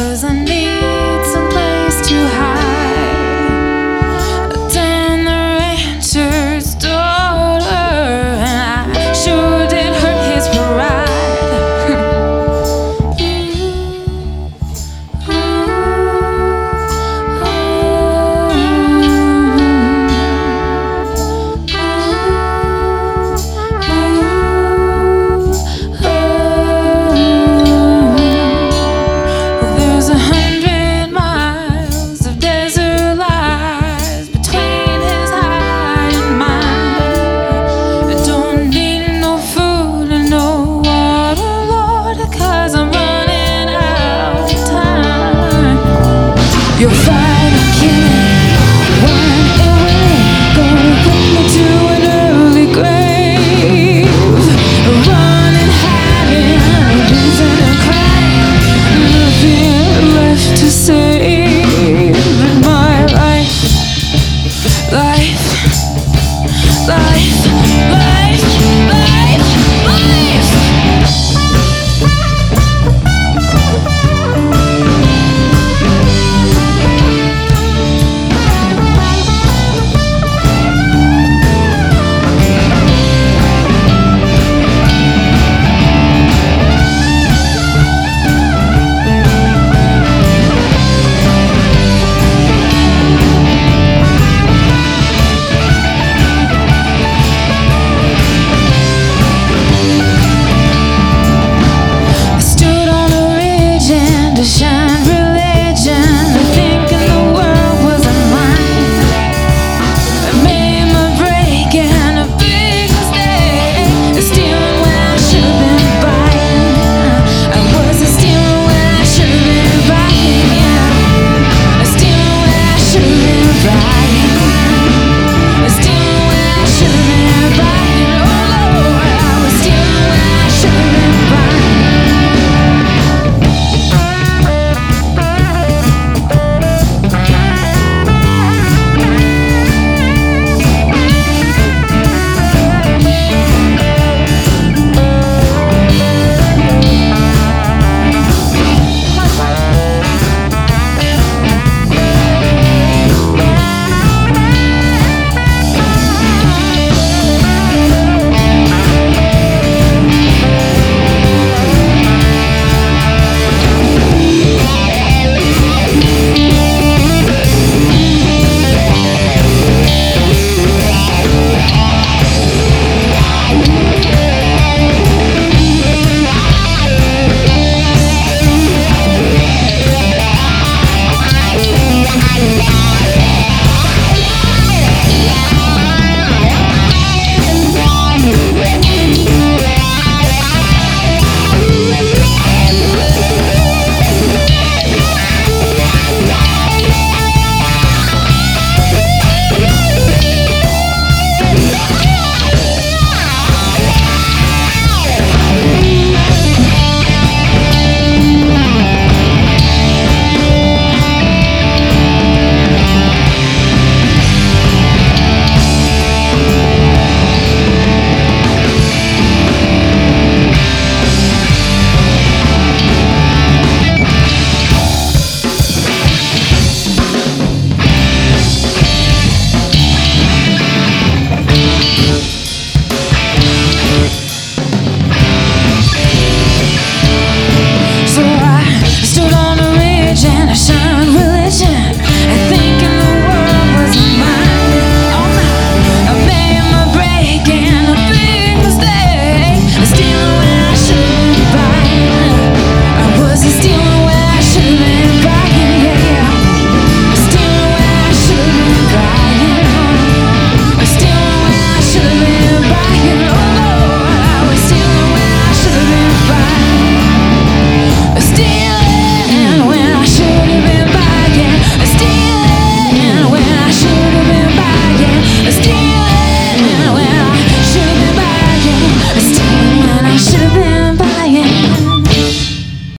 Cause I'm. You're fine.